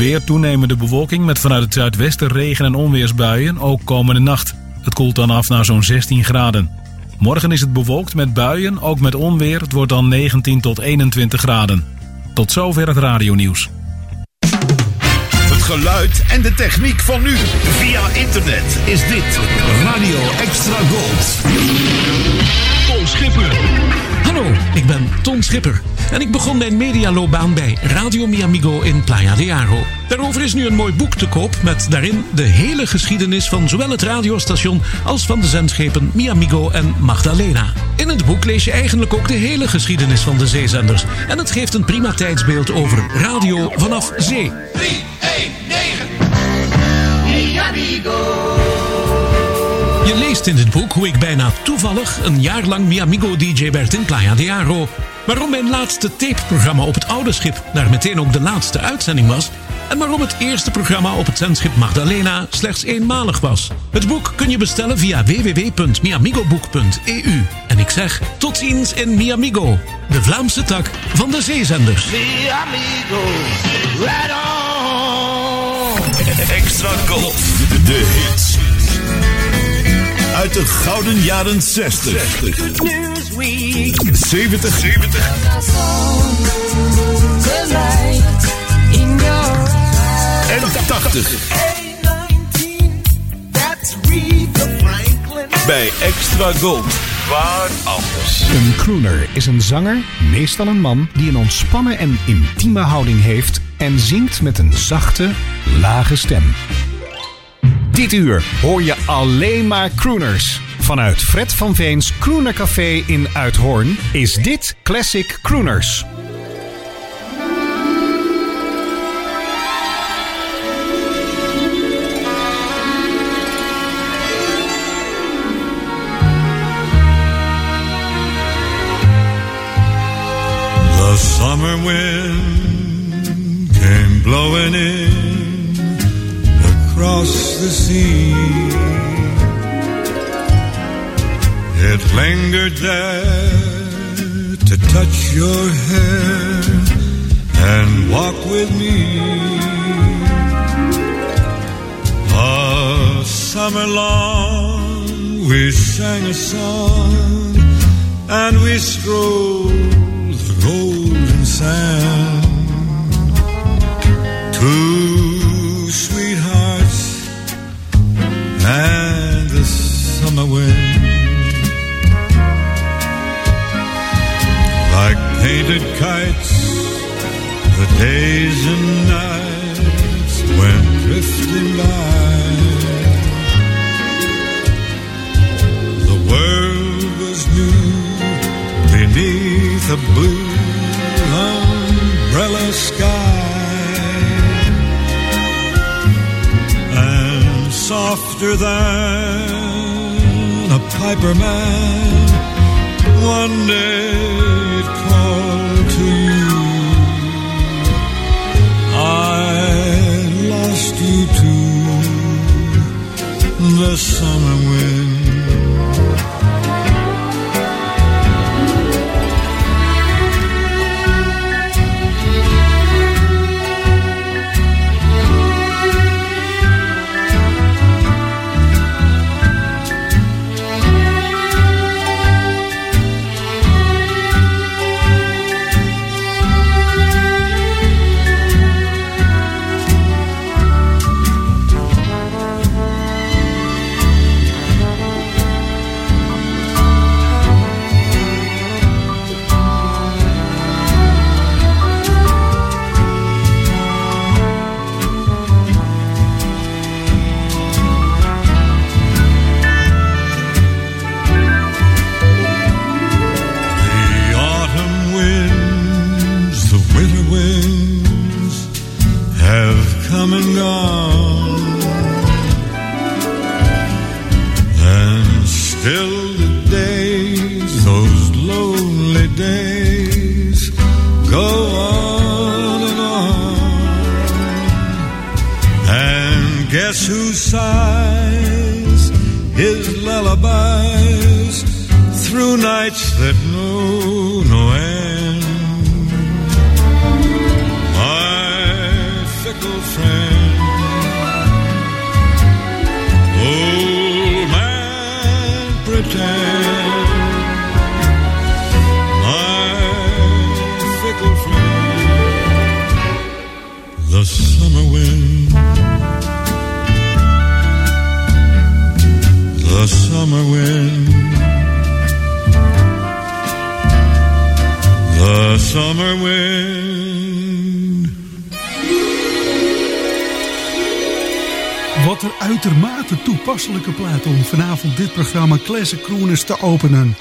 weer toenemende bewolking met vanuit het zuidwesten regen- en onweersbuien, ook komende nacht. Het koelt dan af naar zo'n 16 graden. Morgen is het bewolkt met buien, ook met onweer. Het wordt dan 19 tot 21 graden. Tot zover het radionieuws. Het geluid en de techniek van nu. Via internet is dit Radio Extra Gold. Ton Schipper. Hallo, ik ben Ton Schipper. En ik begon mijn medialoopbaan bij Radio Miamigo in Playa de Aro. Daarover is nu een mooi boek te koop met daarin de hele geschiedenis van zowel het radiostation als van de zendschepen Miamigo en Magdalena. In het boek lees je eigenlijk ook de hele geschiedenis van de zeezenders. En het geeft een prima tijdsbeeld over radio vanaf zee. 3, 1, 9. Miamigo. Je leest in dit boek hoe ik bijna toevallig een jaar lang Miamigo DJ werd in Playa de Aro. Waarom mijn laatste tapeprogramma op het oude schip daar meteen ook de laatste uitzending was. En waarom het eerste programma op het zendschip Magdalena slechts eenmalig was. Het boek kun je bestellen via www.miamigoboek.eu. En ik zeg tot ziens in Miamigo, de Vlaamse tak van de zeezenders. Miamigo. Right on. Extra Gold. De hits. Uit de gouden jaren 60. Newsweek. 70. 70. Tonight. In your En 80. That's Rita Franklin. Bij Extra Gold. Waar anders? Een crooner is een zanger, meestal een man, die een ontspannen en intieme houding heeft en zingt met een zachte, lage stem. Dit uur hoor je alleen maar crooners. Vanuit Fred van Veens Crooner Café in Uithoorn is dit Classic Crooners. The summer wind came blowing in across the sea. It lingered there to touch your hair and walk with me. A summer long we sang a song and we strolled the golden sand. Two summer wind. Like painted kites, the days and nights went drifting by. The world was new beneath a blue umbrella sky. And softer than a piper man, one day it called to you. I lost you to the summer wind. Summer wind. Wat een uitermate toepasselijke plaat om vanavond dit programma Classic Crooners te openen.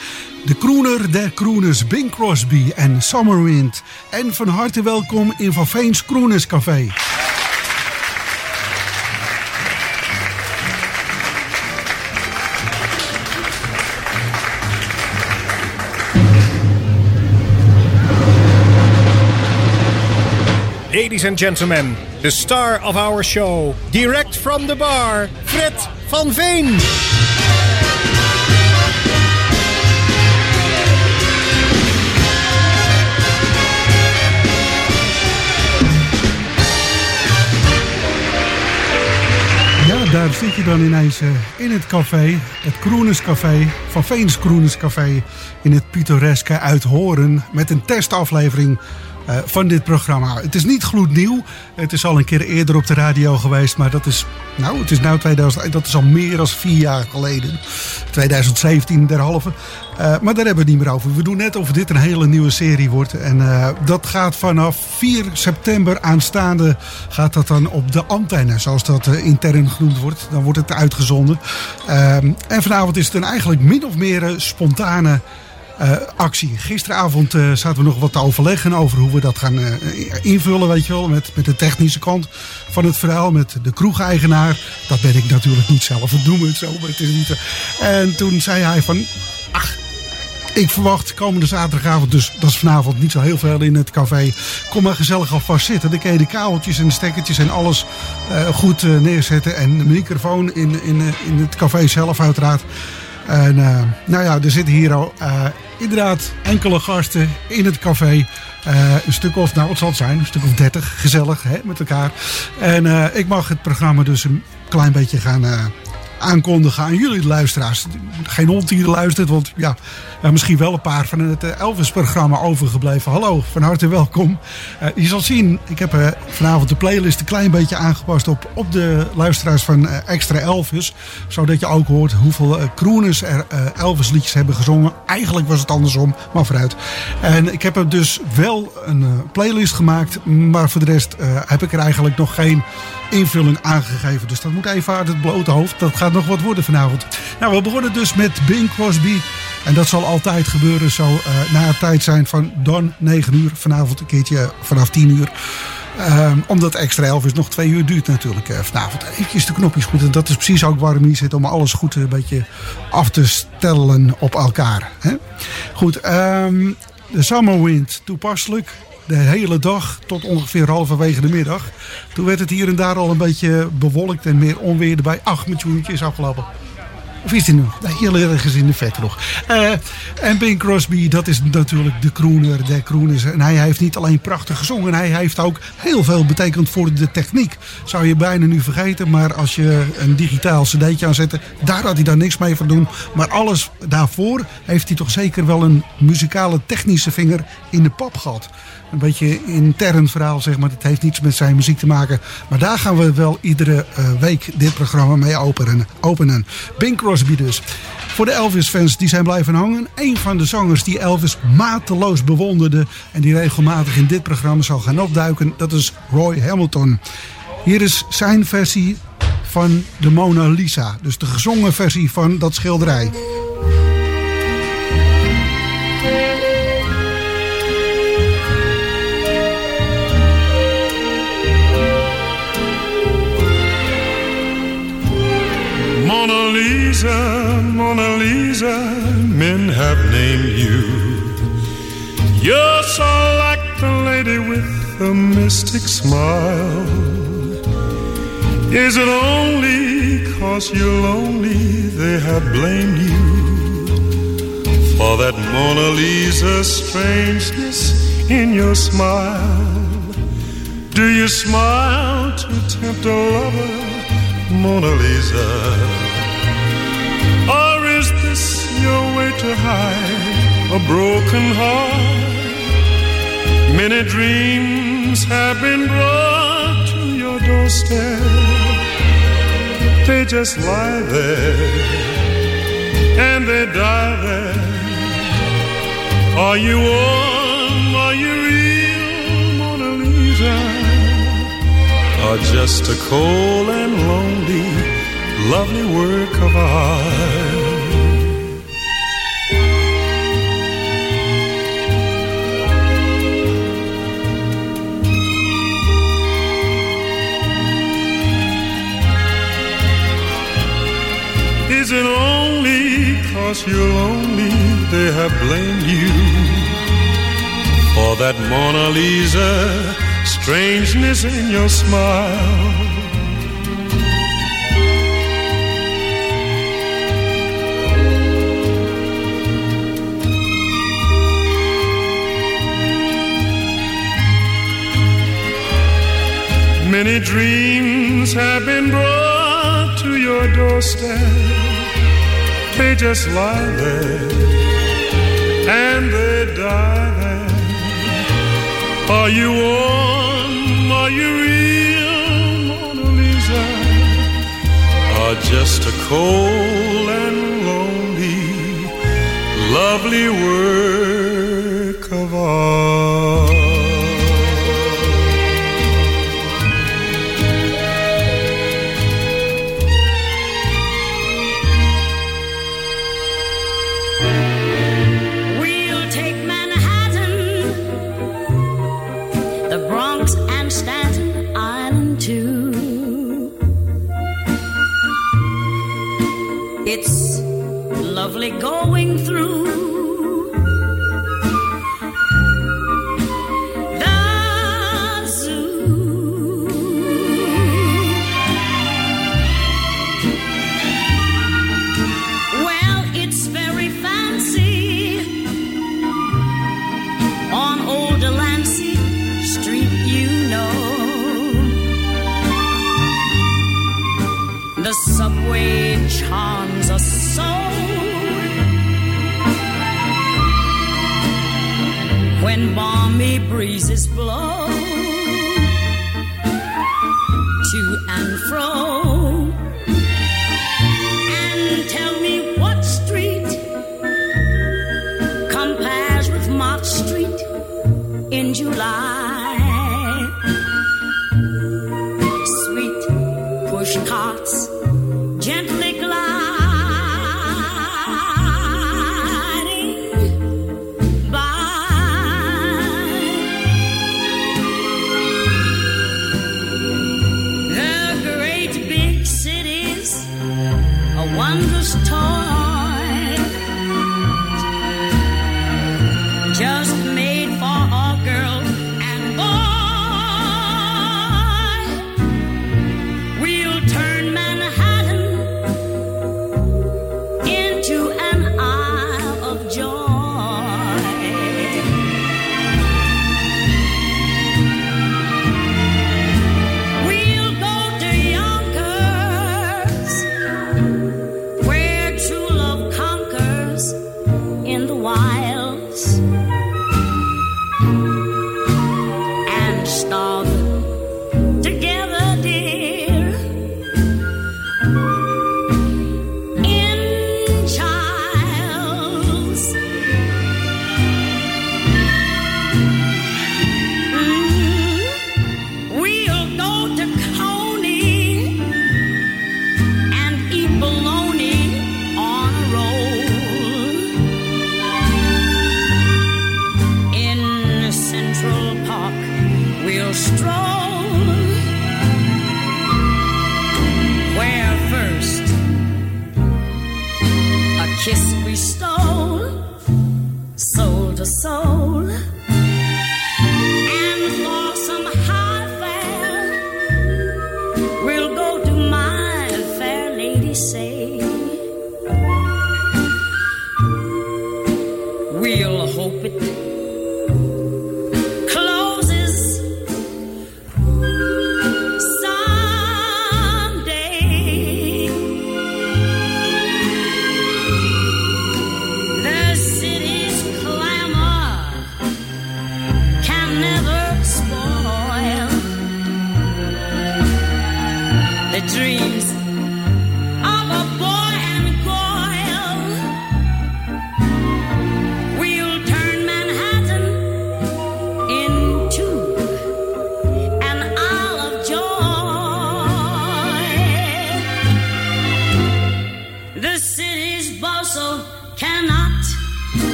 De crooner der crooners Bing Crosby en Summerwind. En van harte welkom in Van Veens Crooners Café. Ladies and gentlemen, the star of our show, direct from the bar, Fred van Veen. Ja, daar zit je dan ineens eh, in het café, het Kroenerscafé, van Veens Kroenerscafé in het pittoreske Uithoren met een testaflevering van dit programma. Het is niet gloednieuw, het is al een keer eerder op de radio geweest, maar dat is, nou, het is nou 2000, dat is al meer dan vier jaar geleden. 2017 derhalve. Eh, maar daar hebben we het niet meer over. We doen net of dit een hele nieuwe serie wordt. En eh, dat gaat vanaf 4 september aanstaande gaat dat dan op de antenne, zoals dat eh, intern genoemd wordt. Dan wordt het uitgezonden. Ehm, en vanavond is het een eigenlijk min of meer eh, spontane eh, actie. Gisteravond eh, zaten we nog wat te overleggen over hoe we dat gaan eh, invullen, weet je wel. Met, met de technische kant van het verhaal, met de kroegeigenaar. Dat ben ik natuurlijk niet zelf, noemen we het zo, maar het is niet... En toen zei hij van, ach, ik verwacht komende zaterdagavond, dus dat is vanavond niet zo heel veel in het café. Kom maar gezellig alvast zitten. Dan kun je de kabeltjes en de stekkertjes en alles goed neerzetten. En de microfoon in, in, in het café zelf uiteraard. En nou ja, er zitten hier al inderdaad enkele gasten in het café. Eh, een stuk of, nou wat zal het zijn, een stuk of dertig, gezellig hè, met elkaar. En eh, ik mag het programma dus een klein beetje gaan eh, aankondigen aan jullie luisteraars. Geen hond die er luistert, want ja, misschien wel een paar van het eh, Elvis-programma overgebleven. Hallo, van harte welkom. Eh, je zal zien, ik heb eh, vanavond de playlist een klein beetje aangepast op, op de luisteraars van Extra Elvis. Zodat je ook hoort hoeveel crooners er Elvis-liedjes hebben gezongen. Eigenlijk was het andersom, maar vooruit. En ik heb er dus wel een playlist gemaakt, maar voor de rest heb ik er eigenlijk nog geen invulling aangegeven. Dus dat moet even uit het blote hoofd. Dat gaat nog wat worden vanavond. Nou, we begonnen dus met Bing Crosby. En dat zal altijd gebeuren zo eh, na het tijd zijn van dan 9 uur. Vanavond een keertje vanaf 10 uur. Ehm, omdat extra 11 is nog twee uur duurt natuurlijk eh, vanavond. Even de knopjes goed. En dat is precies ook waarom hier zit. Om alles goed een beetje af te stellen op elkaar. Hè? Goed, ehm, de Summerwind toepasselijk. De hele dag tot ongeveer halverwege de middag. Toen werd het hier en daar al een beetje bewolkt en meer onweer erbij. Ach, tjoentje is afgelopen. Of is die nog? Nee, heel ergens in de vet nog. Eh, en Bing Crosby, dat is natuurlijk de crooner der crooners. En hij heeft niet alleen prachtig gezongen, hij heeft ook heel veel betekend voor de techniek. Zou je bijna nu vergeten, maar als je een digitaal cd'tje aanzette, daar had hij dan niks mee van doen. Maar alles daarvoor heeft hij toch zeker wel een muzikale technische vinger in de pap gehad. Een beetje intern verhaal, zeg maar. Het heeft niets met zijn muziek te maken. Maar daar gaan we wel iedere eh, week dit programma mee openen. openen. Bing Crosby dus. Voor de Elvis-fans die zijn blijven hangen. Een van de zangers die Elvis mateloos bewonderde. En die regelmatig in dit programma zal gaan opduiken. Dat is Roy Hamilton. Hier is zijn versie van de Mona Lisa. Dus de gezongen versie van dat schilderij. Lisa, Mona Lisa, men have named you. You're so like the lady with the mystic smile. Is it only cause you're lonely they have blamed you for that Mona Lisa strangeness in your smile? Do you smile to tempt a lover, Mona Lisa? Way to hide a broken heart? Many dreams have been brought to your doorstep. They just lie there and they die there. Are you warm? Are you real, Mona Lisa? Or just a cold and lonely, lovely work of art? Is it only cause you're lonely they have blamed you for that Mona Lisa strangeness in your smile? Many dreams have been brought to your doorstep. They just lie there and they die there. Are you warm? Are you real, Mona Lisa? Or just a cold and lonely, lovely work of art? Balmy breezes blow to and fro.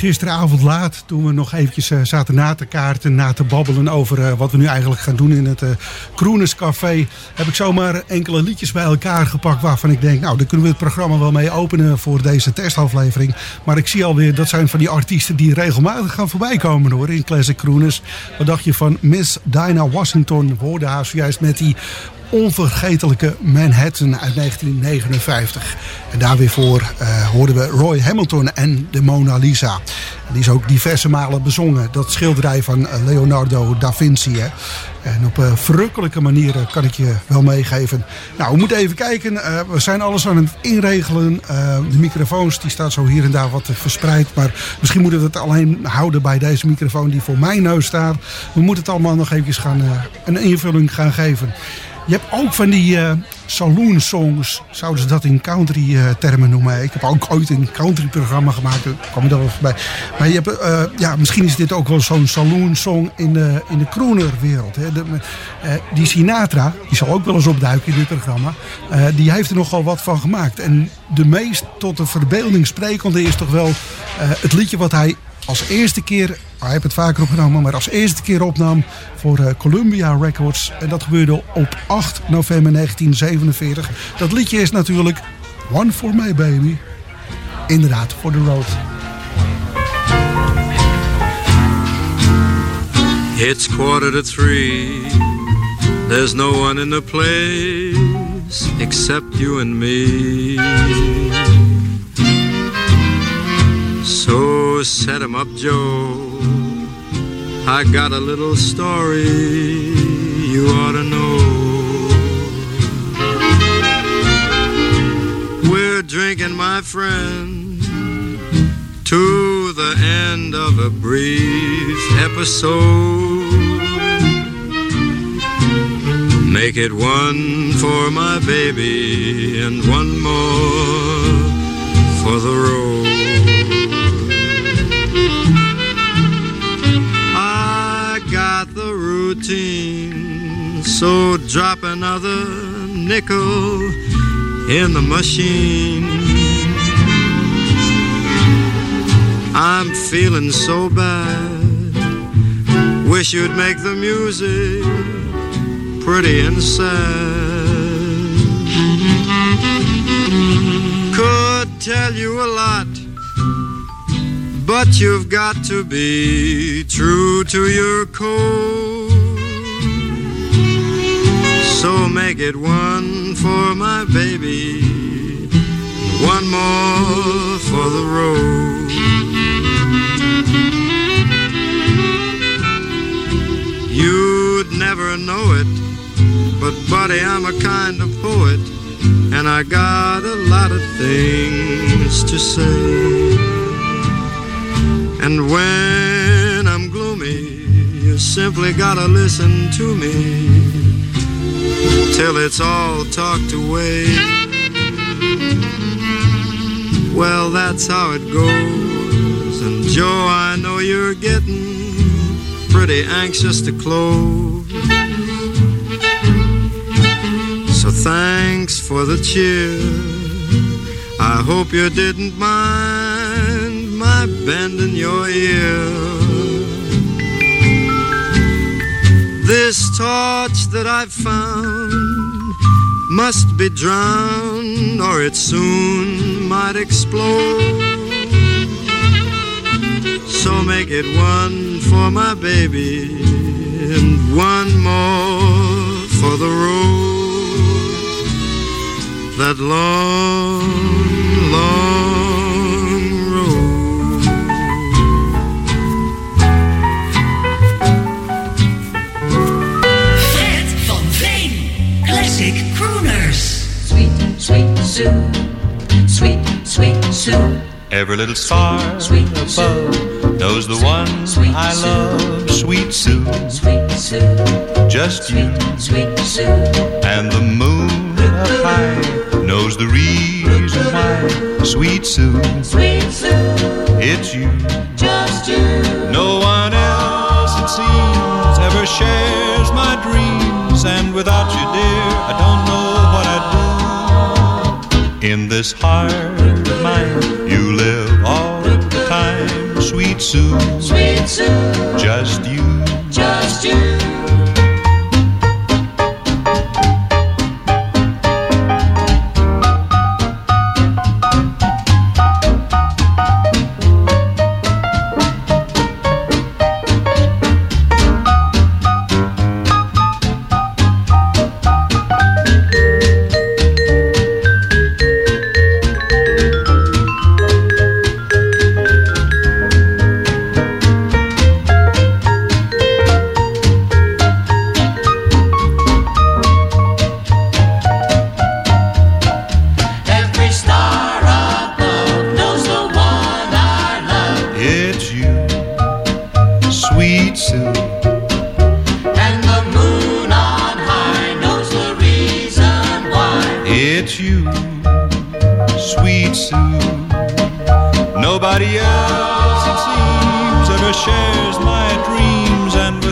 Gisteravond laat, toen we nog eventjes eh, zaten na te kaarten, na te babbelen over eh, wat we nu eigenlijk gaan doen in het eh Kroeners Café, heb ik zomaar enkele liedjes bij elkaar gepakt waarvan ik denk, nou, daar kunnen we het programma wel mee openen voor deze testaflevering. Maar ik zie alweer, dat zijn van die artiesten die regelmatig gaan voorbij komen hoor, in Classic Kroeners. Wat dacht je van Miss Dinah Washington? We hoorden haar zojuist met die onvergetelijke Manhattan uit 1959. En daar weer voor eh, hoorden we Roy Hamilton en de Mona Lisa. Die is ook diverse malen bezongen. Dat schilderij van eh, Leonardo da Vinci. Hè. En op eh, verrukkelijke manieren kan ik je wel meegeven. Nou, we moeten even kijken. We zijn alles aan het inregelen. De microfoons die staat zo hier en daar wat verspreid. Maar misschien moeten we het alleen houden bij deze microfoon die voor mijn neus staat. We moeten het allemaal nog eventjes gaan, een invulling gaan geven. Je hebt ook van die eh saloon songs, zouden ze dat in country eh, termen noemen. Ik heb ook ooit een country programma gemaakt, daar kwam daar wel voorbij. Maar je hebt, eh, ja, misschien is dit ook wel zo'n saloon song in de, in de. Hè. Die Sinatra, die zal ook wel eens opduiken in dit programma, die heeft er nogal wat van gemaakt. En de meest tot de verbeelding sprekende is toch wel het liedje wat hij als eerste keer, hij heeft het vaker opgenomen, maar als eerste keer opnam voor eh, Columbia Records. En dat gebeurde op 8 november 1947. Dat liedje is natuurlijk One for My Baby. Inderdaad, voor de road. It's quarter to three. There's no one in the place except you and me. So set 'em up, Joe. I got a little story you ought to know. We're drinking, my friend, to the end of a brief episode. Make it one for my baby and one more for the road. So drop another nickel in the machine. I'm feeling so bad. Wish you'd make the music pretty and sad. Could tell you a lot, but you've got to be true to your code. So make it one for my baby, one more for the road. You'd never know it, but buddy, I'm a kind of poet, and I got a lot of things to say. And when I'm gloomy, you simply gotta listen to me till it's all talked away. Well, that's how it goes. And Joe, I know you're getting pretty anxious to close. So thanks for the cheer. I hope you didn't mind my bending your ear. This torch that I've found must be drowned or it soon might explode. So make it one for my baby and one more for the road that long Every little star above knows the one I love, sweet Sue. Just sweet, you. And the moon up high knows the reason why, sweet Sue. It's you. Just you. No one else, it seems, ever shares my dreams. And without you, dear, I don't know what I'd do. In this heart of mine, you live all the time, sweet Sue. Sweet Sue. Just you. Just you.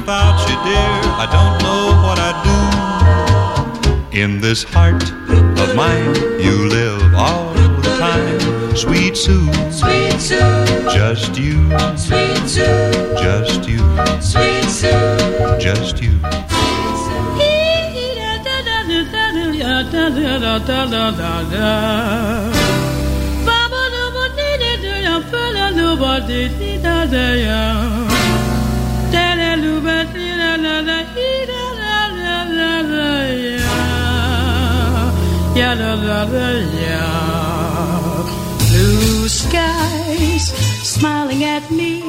Without you, dear, I don't know what I'd do. In this heart of mine, you live all the time, sweet Sue. Sweet Sue. Just you, Sweet Sue. just you, Sweet Sue. just you. Blue skies smiling at me.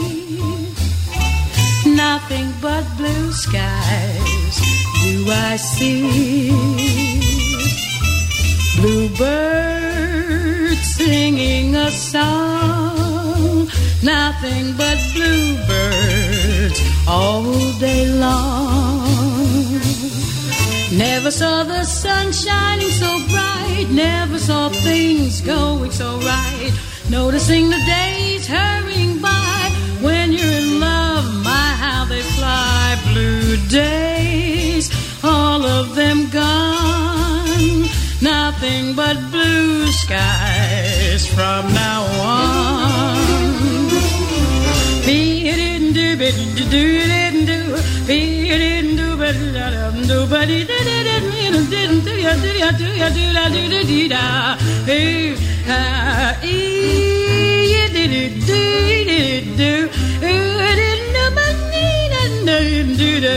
Nothing but blue skies do I see. Bluebirds singing a song. Nothing but bluebirds all day long. Never saw the sun shining so bright. Never saw things going so right. Noticing the days hurrying by. When you're in love, my how they fly. Blue days, all of them gone. Nothing but blue skies from now on. Be it do do do do be it do Nobody did it, didn't do ya, do ya, do ya, do ya, do ya, do ya, do ya, do ya, did it, do it, do I didn't know my need, do the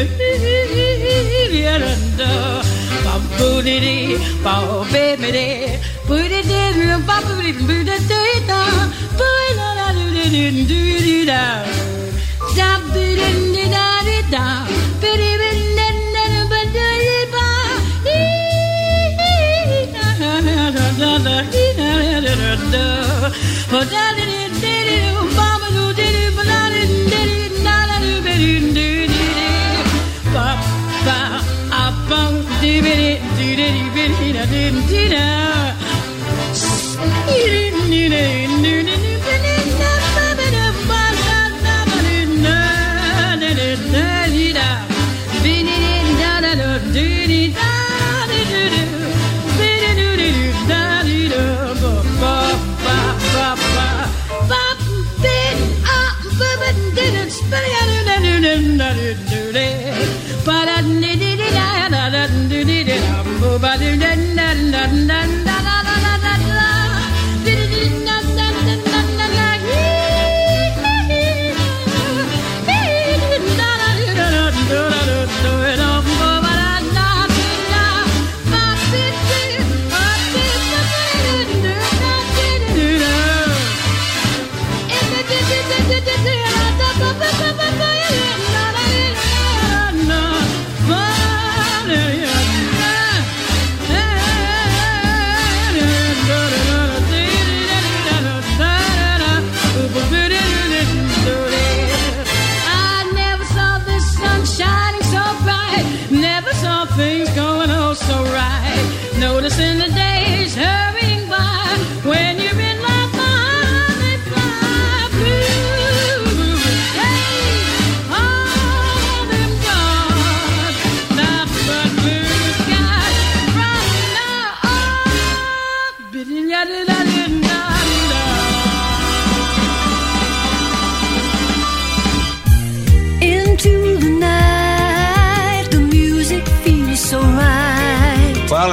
ya, do Boobity, bob, baby, put it in, bop, boo, da, do it, da, boy, da, da, do, do, do, do, da. Rodel.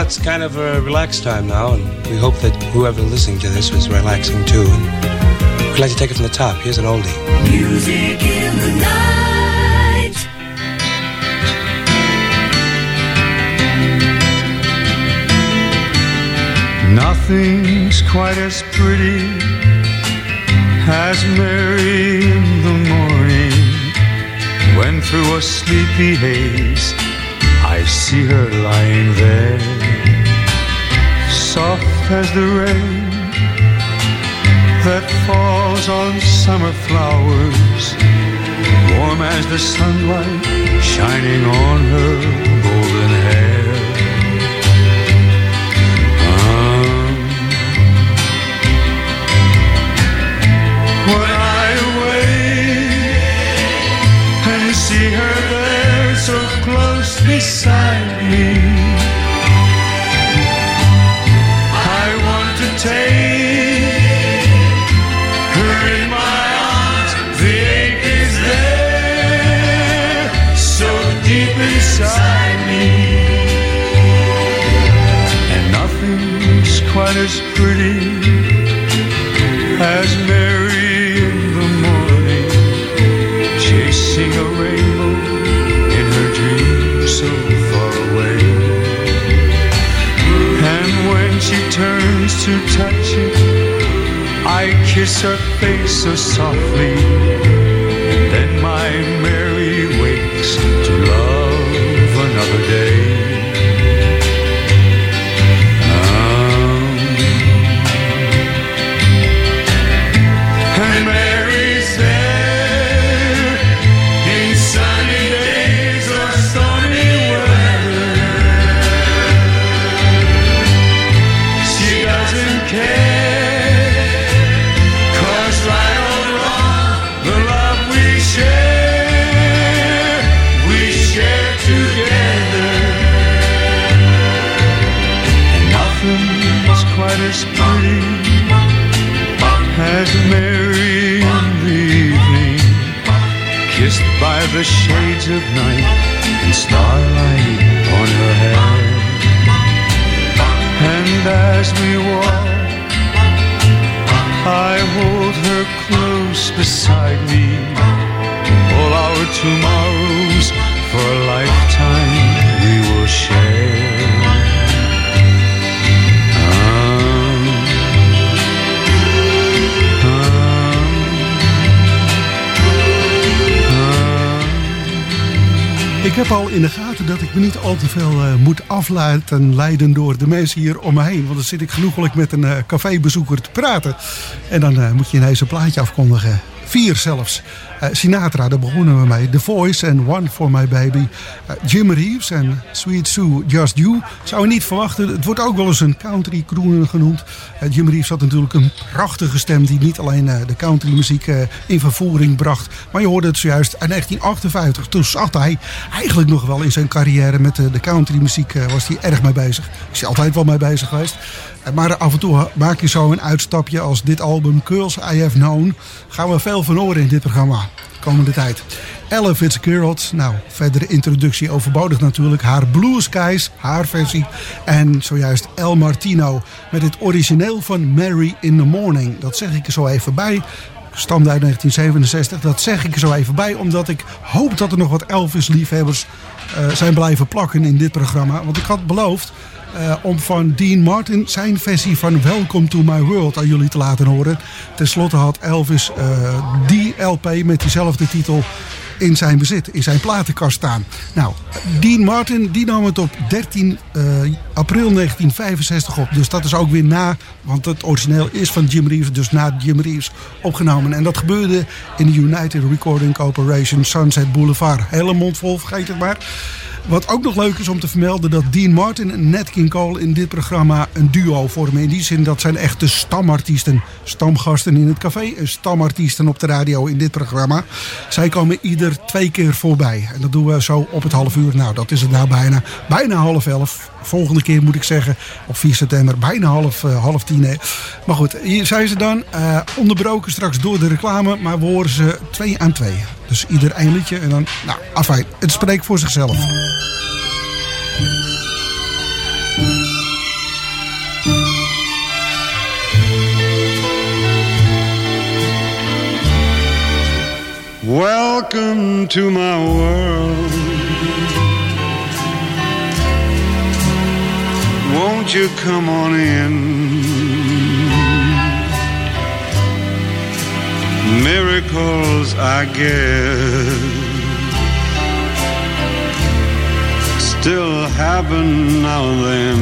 It's kind of a relaxed time now, and we hope that whoever listening to this was relaxing too. And we'd like to take it from the top. Here's an oldie. Music in the night. Nothing's quite as pretty as Mary in the morning when through a sleepy haze I see her lying there, soft as the rain that falls on summer flowers, warm as the sunlight shining on her golden hair. Um, when I wake and see her there so close beside me, as pretty as Mary in the morning, chasing a rainbow in her dreams so far away. And when she turns to touch it, I kiss her face so softly, Ik heb al in de gaten dat ik me niet al te veel eh, moet aflaten leiden door de mensen hier om me heen. Want dan zit ik genoegelijk met een eh, cafébezoeker te praten. En dan eh, moet je ineens een plaatje afkondigen. Vier zelfs. Eh, Sinatra, daar begonnen we mee. The Voice en One for My Baby. Eh, Jim Reeves en Sweet Sue, Just You. Zou je niet verwachten. Het wordt ook wel eens een country crooner genoemd. Eh, Jim Reeves had natuurlijk een prachtige stem die niet alleen de countrymuziek eh, in vervoering bracht. Maar je hoorde het zojuist in 1958. Toen zat hij eigenlijk nog wel in zijn carrière met de, countrymuziek. eh, was hij erg mee bezig. Is hij altijd wel mee bezig geweest. Maar af en toe maak je zo een uitstapje als dit album Girls I Have Known. Gaan we veel van horen in dit programma komende tijd. Ella Fitzgerald, nou, verdere introductie overbodig natuurlijk. Haar Blue Skies, haar versie. En zojuist El Martino met het origineel van Mary in the Morning. Dat zeg ik er zo even bij. Stamde uit 1967. Dat zeg ik er zo even bij, omdat ik hoop dat er nog wat Elvis-liefhebbers eh, zijn blijven plakken in dit programma. Want ik had beloofd eh, om van Dean Martin zijn versie van Welcome to My World aan jullie te laten horen. Ten slotte had Elvis eh, die LP met diezelfde titel in zijn bezit, in zijn platenkast staan. Nou, Dean Martin die nam het op 13 eh, april 1965 op. Dus dat is ook weer na, want het origineel is van Jim Reeves, dus na Jim Reeves opgenomen. En dat gebeurde in de United Recording Corporation Sunset Boulevard. Hele mond vol, vergeet het maar. Wat ook nog leuk is om te vermelden dat Dean Martin en Nat King Cole in dit programma een duo vormen. In die zin dat zijn echte stamartiesten, stamgasten in het café en stamartiesten op de radio in dit programma. Zij komen ieder twee keer voorbij. En dat doen we zo op het half uur. Nou, dat is het nou bijna. Bijna half elf volgende keer moet ik zeggen. Op 4 september, bijna half, eh, half tien. Hè. Maar goed, hier zijn ze dan. Eh, onderbroken straks door de reclame. Maar we horen ze twee aan twee. Dus ieder eindje liedje. En dan, nou, afijn. Het spreekt voor zichzelf. Welcome to my world. Won't you come on in? Miracles, I guess, still happen now and then.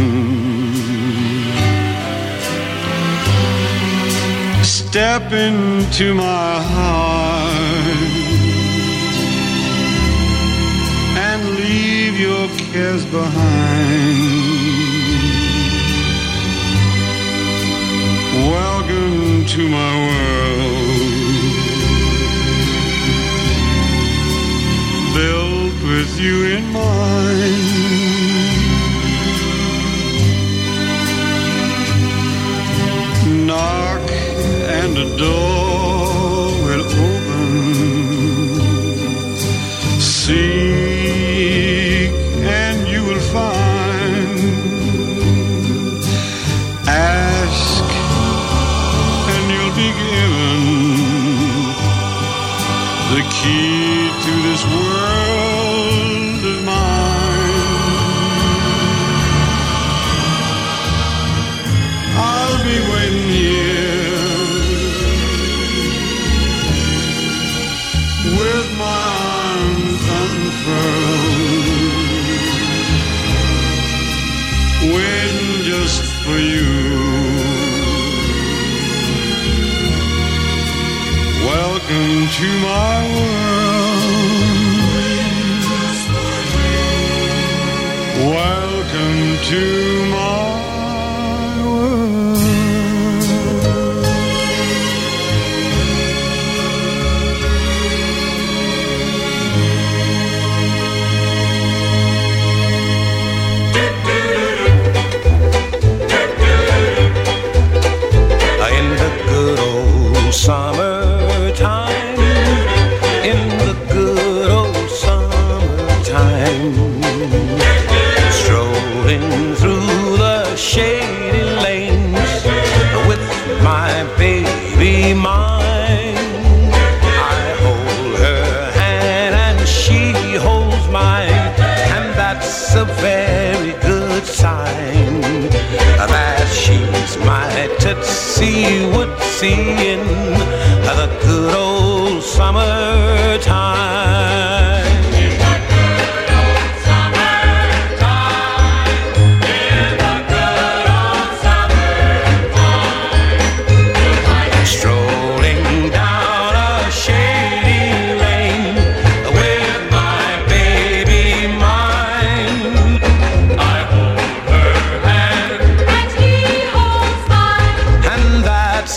Step into my heart and leave your cares behind. Welcome to my world, built with you in mind. Knock and the door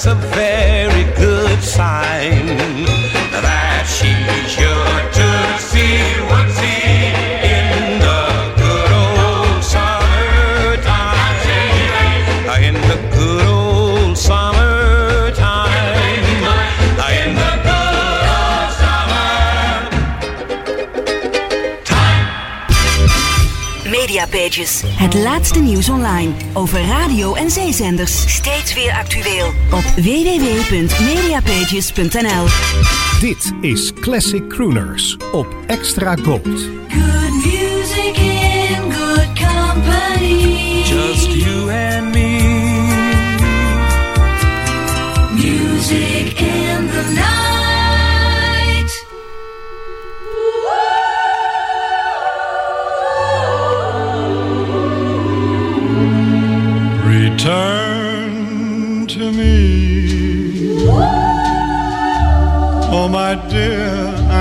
that's a very good sign Mediapages. Het laatste nieuws online over radio en zeezenders. Steeds weer actueel op www.mediapages.nl. Dit is Classic Crooners op Extra Gold.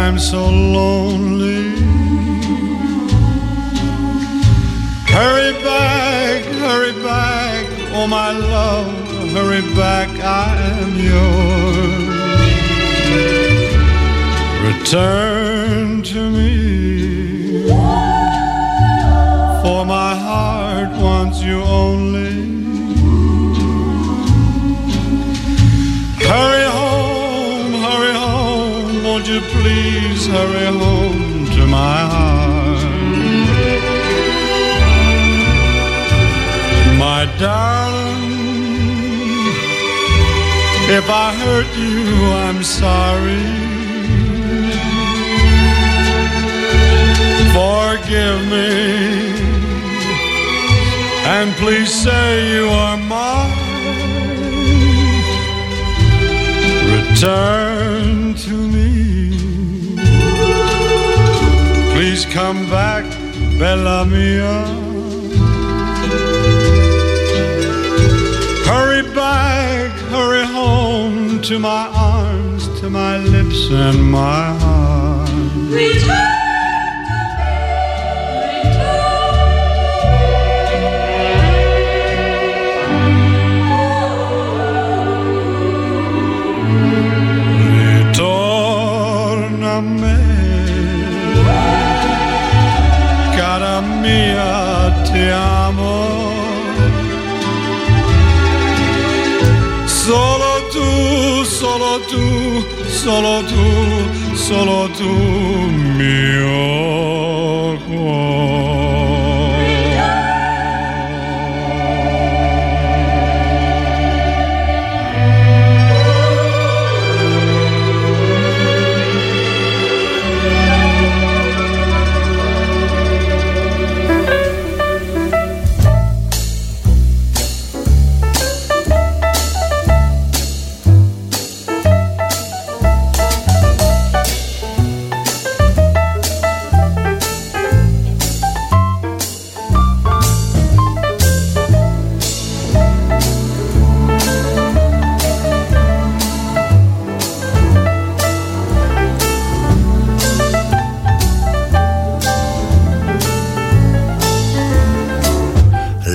I'm so lonely. Hurry back, hurry back, oh, my love, hurry back, I'm yours. Return to me. For my heart wants you only. Please hurry home to my heart? My darling, if I hurt you, I'm sorry. Forgive me and please say you are mine. Return come back, Bella Mia. Hurry back, hurry home to my arms, to my lips and my heart. Ritorna solo tu, solo tu, mio cuore.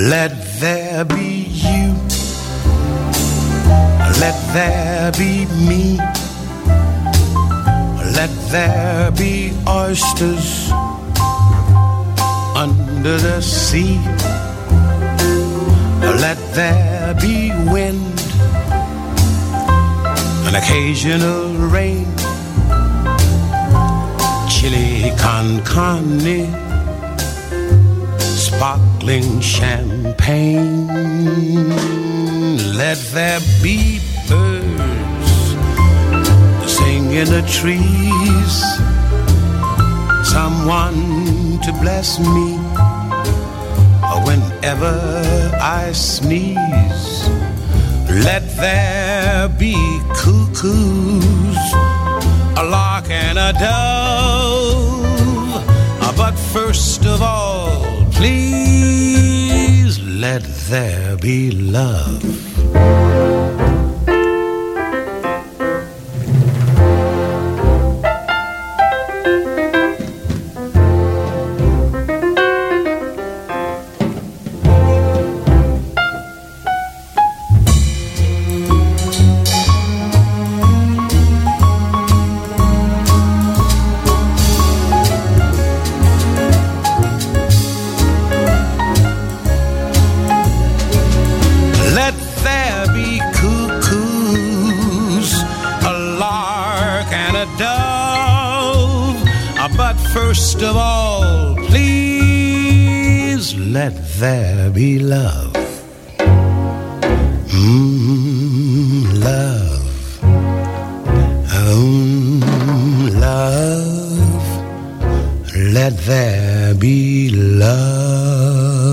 Let there be you. Let there be me. Let there be oysters under the sea. Let there be wind, an occasional rain, chili con carne sparkling champagne. Let there be birds sing in the trees. Someone to bless me whenever I sneeze. Let there be cuckoos, a lark and a dove. But first of all, please let there be love. Be love. Mm, love. Mm, love. Let there be love.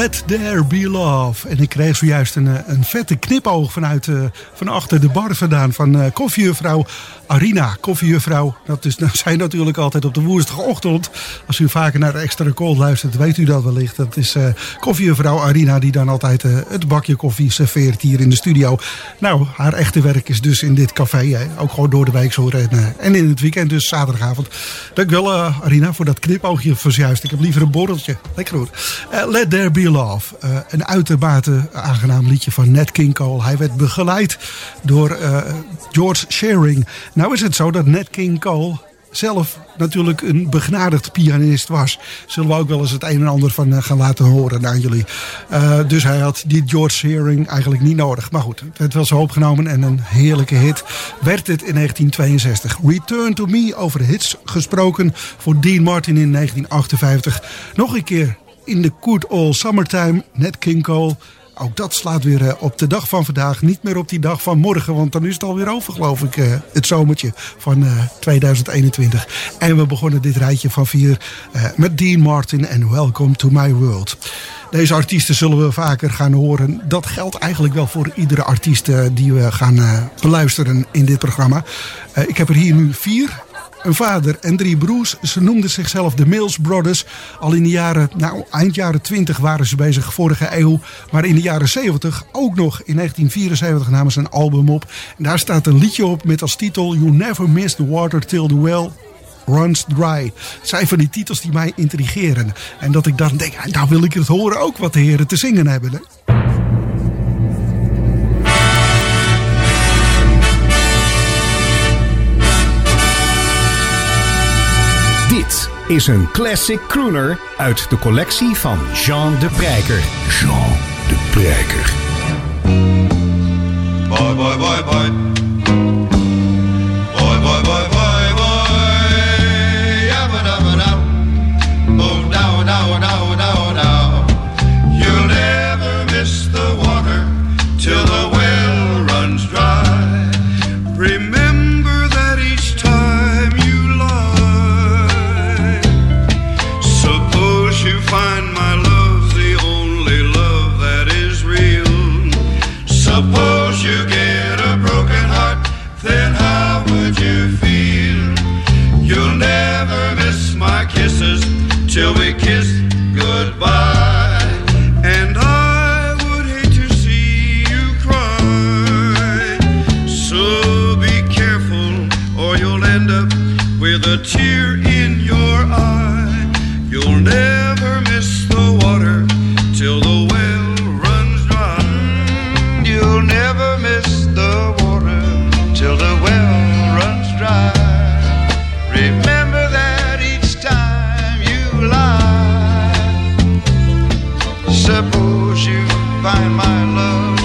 Let There Be Love. En ik kreeg zojuist een, eh, een vette knipoog vanuit, eh, van achter de bar vandaan van eh, koffiejuffrouw Arina. Koffiejuffrouw, dat is, zij natuurlijk altijd op de woensdagochtend. Als u vaker naar de extra cold luistert, weet u dat wellicht. Dat is eh koffiejuffrouw Arina die dan altijd het bakje koffie serveert hier in de studio. Nou, haar echte werk is dus in dit café. hè. Ook gewoon door de week zo en, en in het weekend, dus zaterdagavond. Dankjewel uh, Arina voor dat knipoogje van juist. Ik heb liever een borreltje. Lekker hoor. Let There Be Eh, een uitermate aangenaam liedje van Nat King Cole. Hij werd begeleid door eh, George Shearing. Nou is het zo dat Nat King Cole zelf natuurlijk een begnadigd pianist was. Zullen we ook wel eens het een en ander van eh, gaan laten horen aan jullie. Dus hij had die George Shearing eigenlijk niet nodig. Maar goed, het werd wel zo opgenomen en een heerlijke hit werd het in 1962. Return to Me, over hits gesproken voor Dean Martin in 1958. Nog een keer in de Good Old Summertime, Nat King Cole Ook dat slaat weer eh, op de dag van vandaag. Niet meer op die dag van morgen. Want dan is het alweer over geloof ik. eh, het zomertje van eh, 2021. En we begonnen dit rijtje van vier eh, met Dean Martin en Welcome to My World. Deze artiesten zullen we vaker gaan horen. Dat geldt eigenlijk wel voor iedere artiest eh, die we gaan eh, beluisteren in dit programma. Eh, ik heb er hier nu vier. Een vader en drie broers. Ze noemden zichzelf de Mills Brothers. Al in de jaren, nou eind jaren 20 waren ze bezig, vorige eeuw. Maar in de jaren 70 ook nog. In 1974 namen ze een album op. En daar staat een liedje op met als titel You Never Miss the Water Till the Well Runs Dry. Het zijn van die titels die mij intrigeren. En dat ik dan denk, nou wil ik het horen ook wat de heren te zingen hebben. Is een classic crooner uit de collectie van Jean de Prijker. Jean de Prijker. Boy, boy, boy, boy. Boy, Suppose you find my love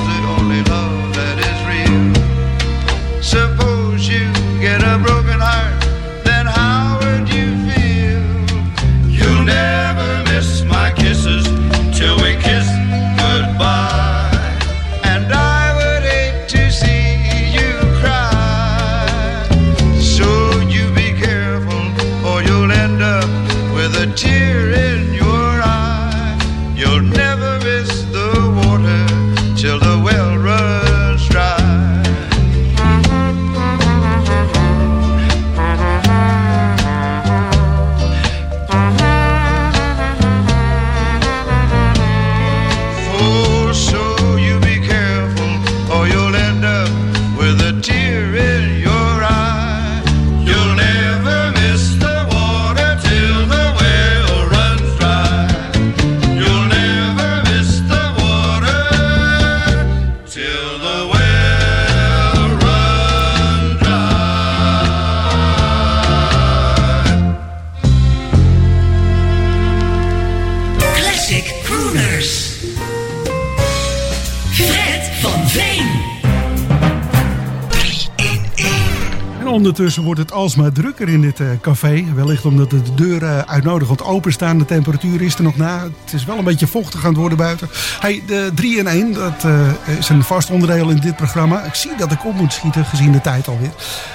alsmaar drukker in dit eh, café. Wellicht omdat de deuren uitnodigend openstaan. De temperatuur is er nog na. Het is wel een beetje vochtig aan het worden buiten. Hey, de 3 in 1, dat eh, is een vast onderdeel in dit programma. Ik zie dat ik op moet schieten, gezien de tijd alweer.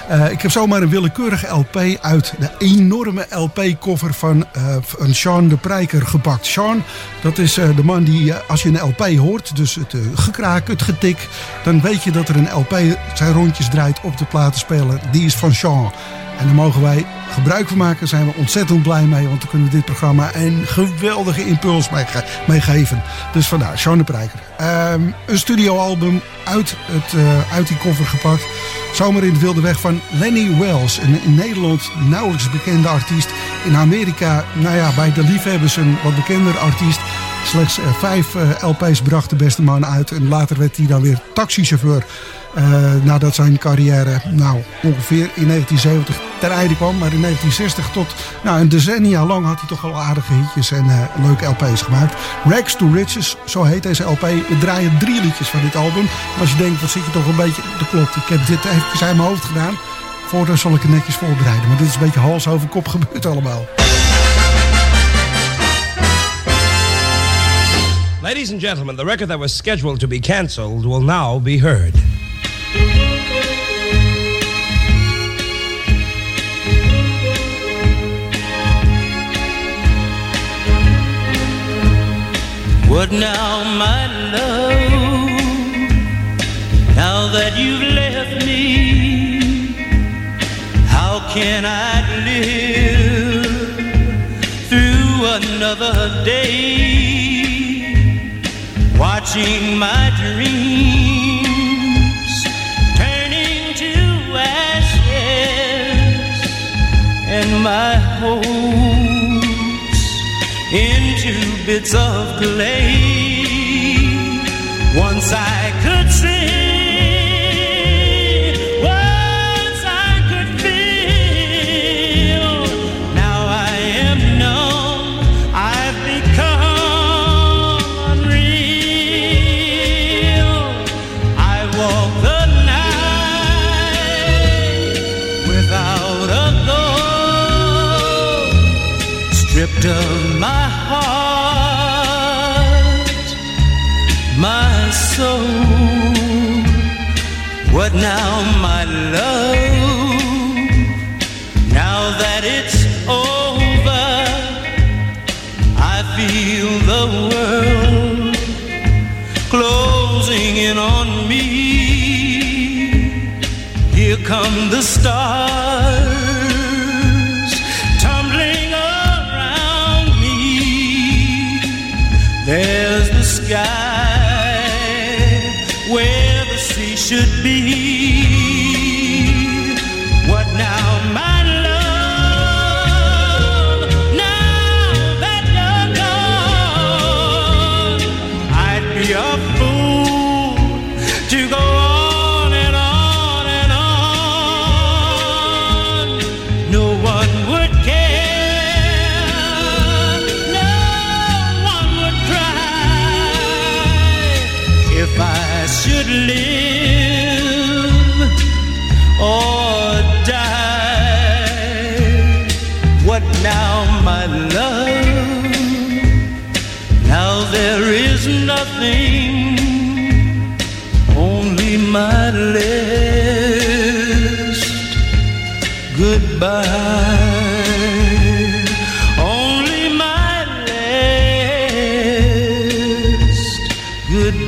Eh, ik heb zomaar een willekeurige LP uit de enorme LP-koffer van, eh, van Sean de Prijker gepakt. Sean, dat is eh, de man die, eh, als je een LP hoort, dus het eh, gekraak, het getik, dan weet je dat er een LP zijn rondjes draait op de platenspeler. Die is van Sean. En daar mogen wij gebruik van maken. Daar zijn we ontzettend blij mee. Want dan kunnen we dit programma een geweldige impuls mee, ge- mee geven. Dus vandaar, de Prijker. Ehm, een studioalbum uit, het, eh, uit die koffer gepakt. Zomer in de Wilde Weg van Lenny Wells. Een in Nederland nauwelijks bekende artiest. In Amerika, nou ja, bij de liefhebbers een wat bekender artiest. Slechts eh, vijf eh, LP's bracht de beste man uit. En later werd hij dan weer taxichauffeur. eh, nadat zijn carrière nou, ongeveer in 1970 ten einde kwam. Maar in 1960 tot nou, een decennia lang had hij toch al aardige hitjes en leuke LP's gemaakt. Rags to Riches, zo heet deze LP. We draaien drie liedjes van dit album. Als je denkt, wat zit je toch een beetje... Dat klopt, ik heb dit even uit mijn hoofd gedaan. Voordat zal ik het netjes voorbereiden. Maar dit is een beetje hals over kop gebeurd allemaal. Ladies and gentlemen, the record that was scheduled to be canceled will now be heard. What now, my love? Now that you've left me, how can I live through another day? watching my dreams turning to ashes and my hopes into bits of clay. Once I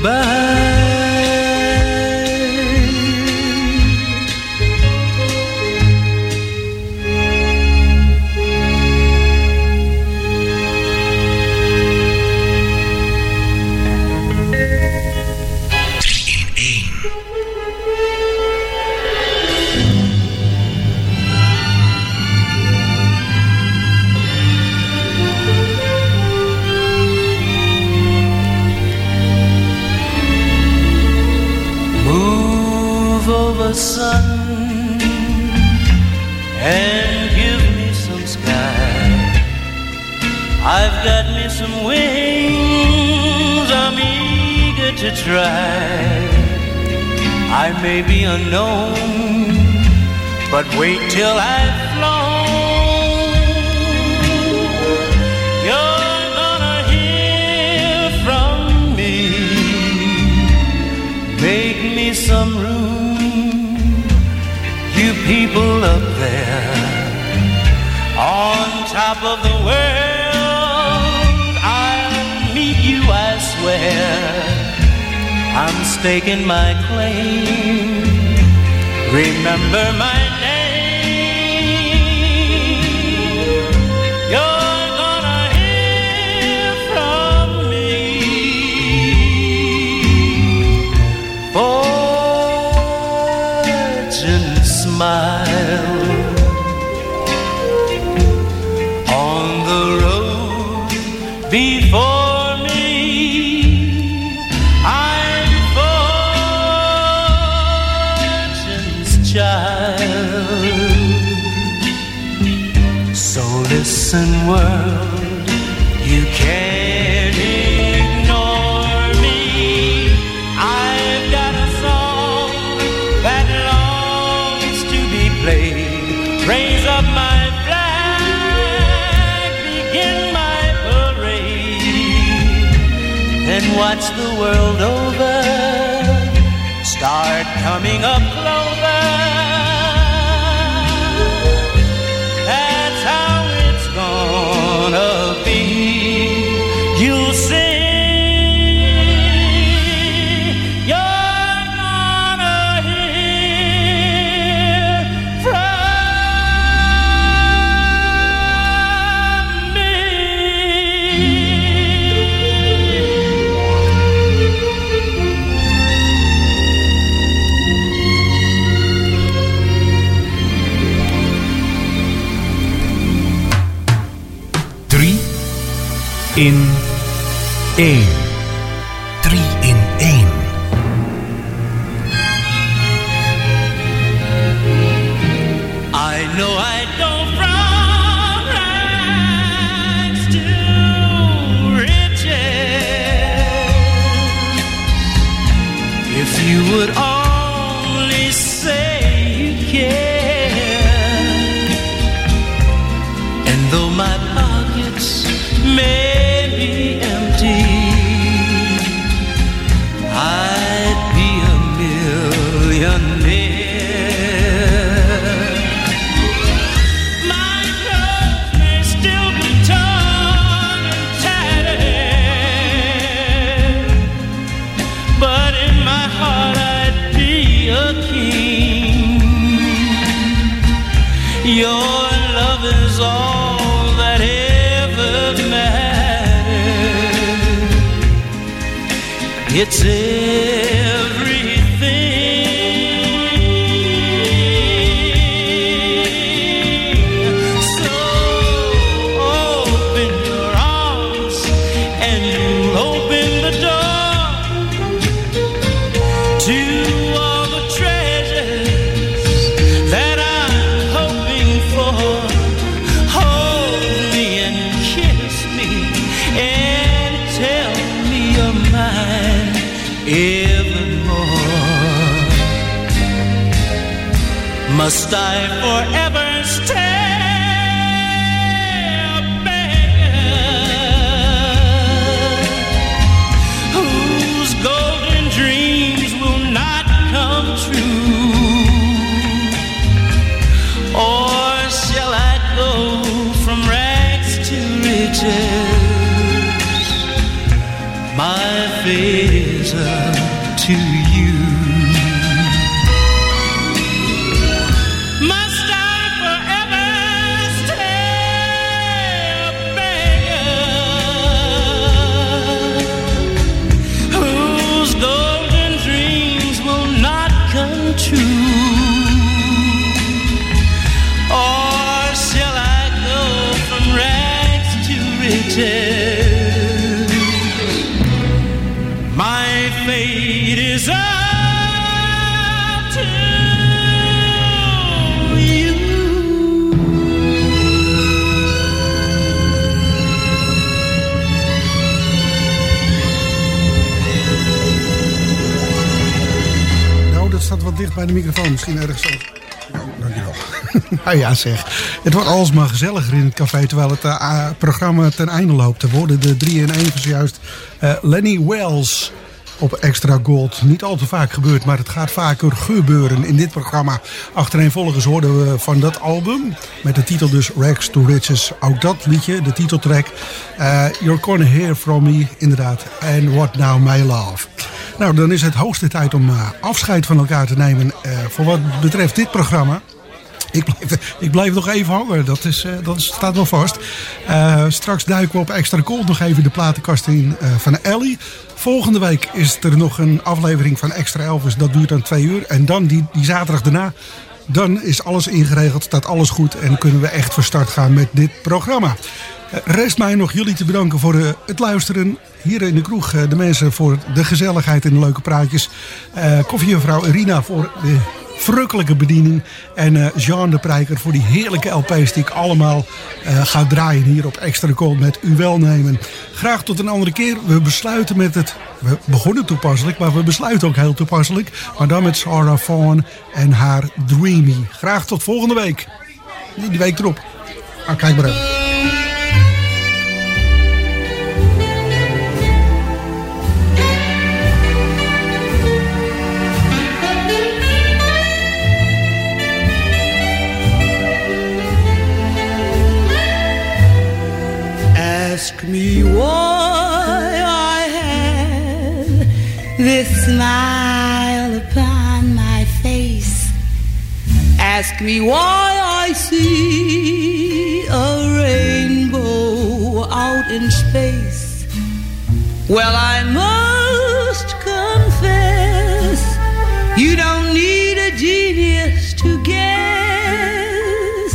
goodbye. listen, world, you can't ignore me. I've got a song that longs to be played. Raise up my flag, begin my parade, and watch the world over start coming up. My fate is up to you. Nou, dat staat wat dicht bij de microfoon. Misschien ergens anders. Nou ja, zeg. Het wordt alsmaar gezelliger in het café terwijl het eh, programma ten einde loopt. Er worden de 3 in 1 zojuist eh, Lenny Wells op Extra Gold. Niet al te vaak gebeurt, maar het gaat vaker gebeuren in dit programma. Achtereenvolgens hoorden we van dat album, met de titel dus Rags to Riches. Ook dat liedje, de titeltrack, eh, You're Gonna Hear From Me, inderdaad. En What Now My Love. Nou, dan is het hoogste tijd om afscheid van elkaar te nemen voor wat betreft dit programma. Ik blijf, ik blijf nog even hangen, dat, is, eh, staat wel vast. Eh, straks duiken we op extra cold nog even de platenkast in eh, van Ellie. Volgende week is er nog een aflevering van Extra Elvis. Dat duurt dan twee uur. En dan die, die zaterdag daarna, dan is alles ingeregeld, staat alles goed. En kunnen we echt van start gaan met dit programma. Rest mij nog jullie te bedanken voor het luisteren. Hier in de kroeg de mensen voor de gezelligheid en de leuke praatjes. Koffiejuffrouw Irina voor de verrukkelijke bediening. En eh, Jean de Prijker voor die heerlijke LP's die ik allemaal eh, ga draaien hier op Extra Cold met uw welnemen. Graag tot een andere keer. We besluiten met het... We begonnen toepasselijk, maar we besluiten ook heel toepasselijk. Maar dan met Sarah Vaughan en haar Dreamy. Graag tot volgende week. Die week erop. Ah, kijk maar. Ask me why I see a rainbow out in space. Well, I must confess, you don't need a genius to guess.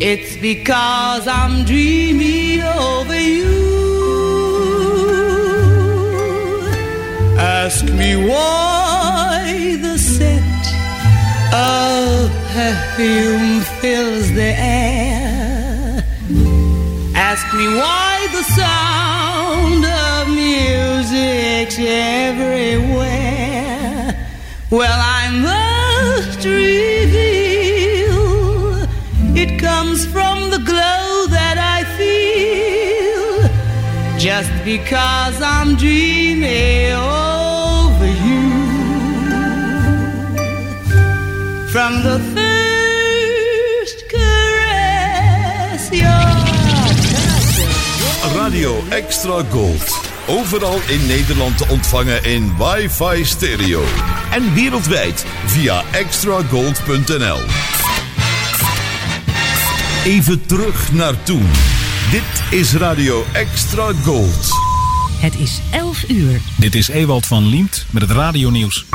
It's because I'm dreamy over you. Ask me why perfume fills the air. Ask me why the sound of music's everywhere. Well, I must reveal it comes from the glow that I feel just because I'm dreaming over you. From the Radio Extra Gold. Overal in Nederland te ontvangen in wifi stereo. En wereldwijd via extragold.nl. Even terug naar toen. Dit is Radio Extra Gold. Het is 11 uur. Dit is Ewald van Liemt met het radionieuws.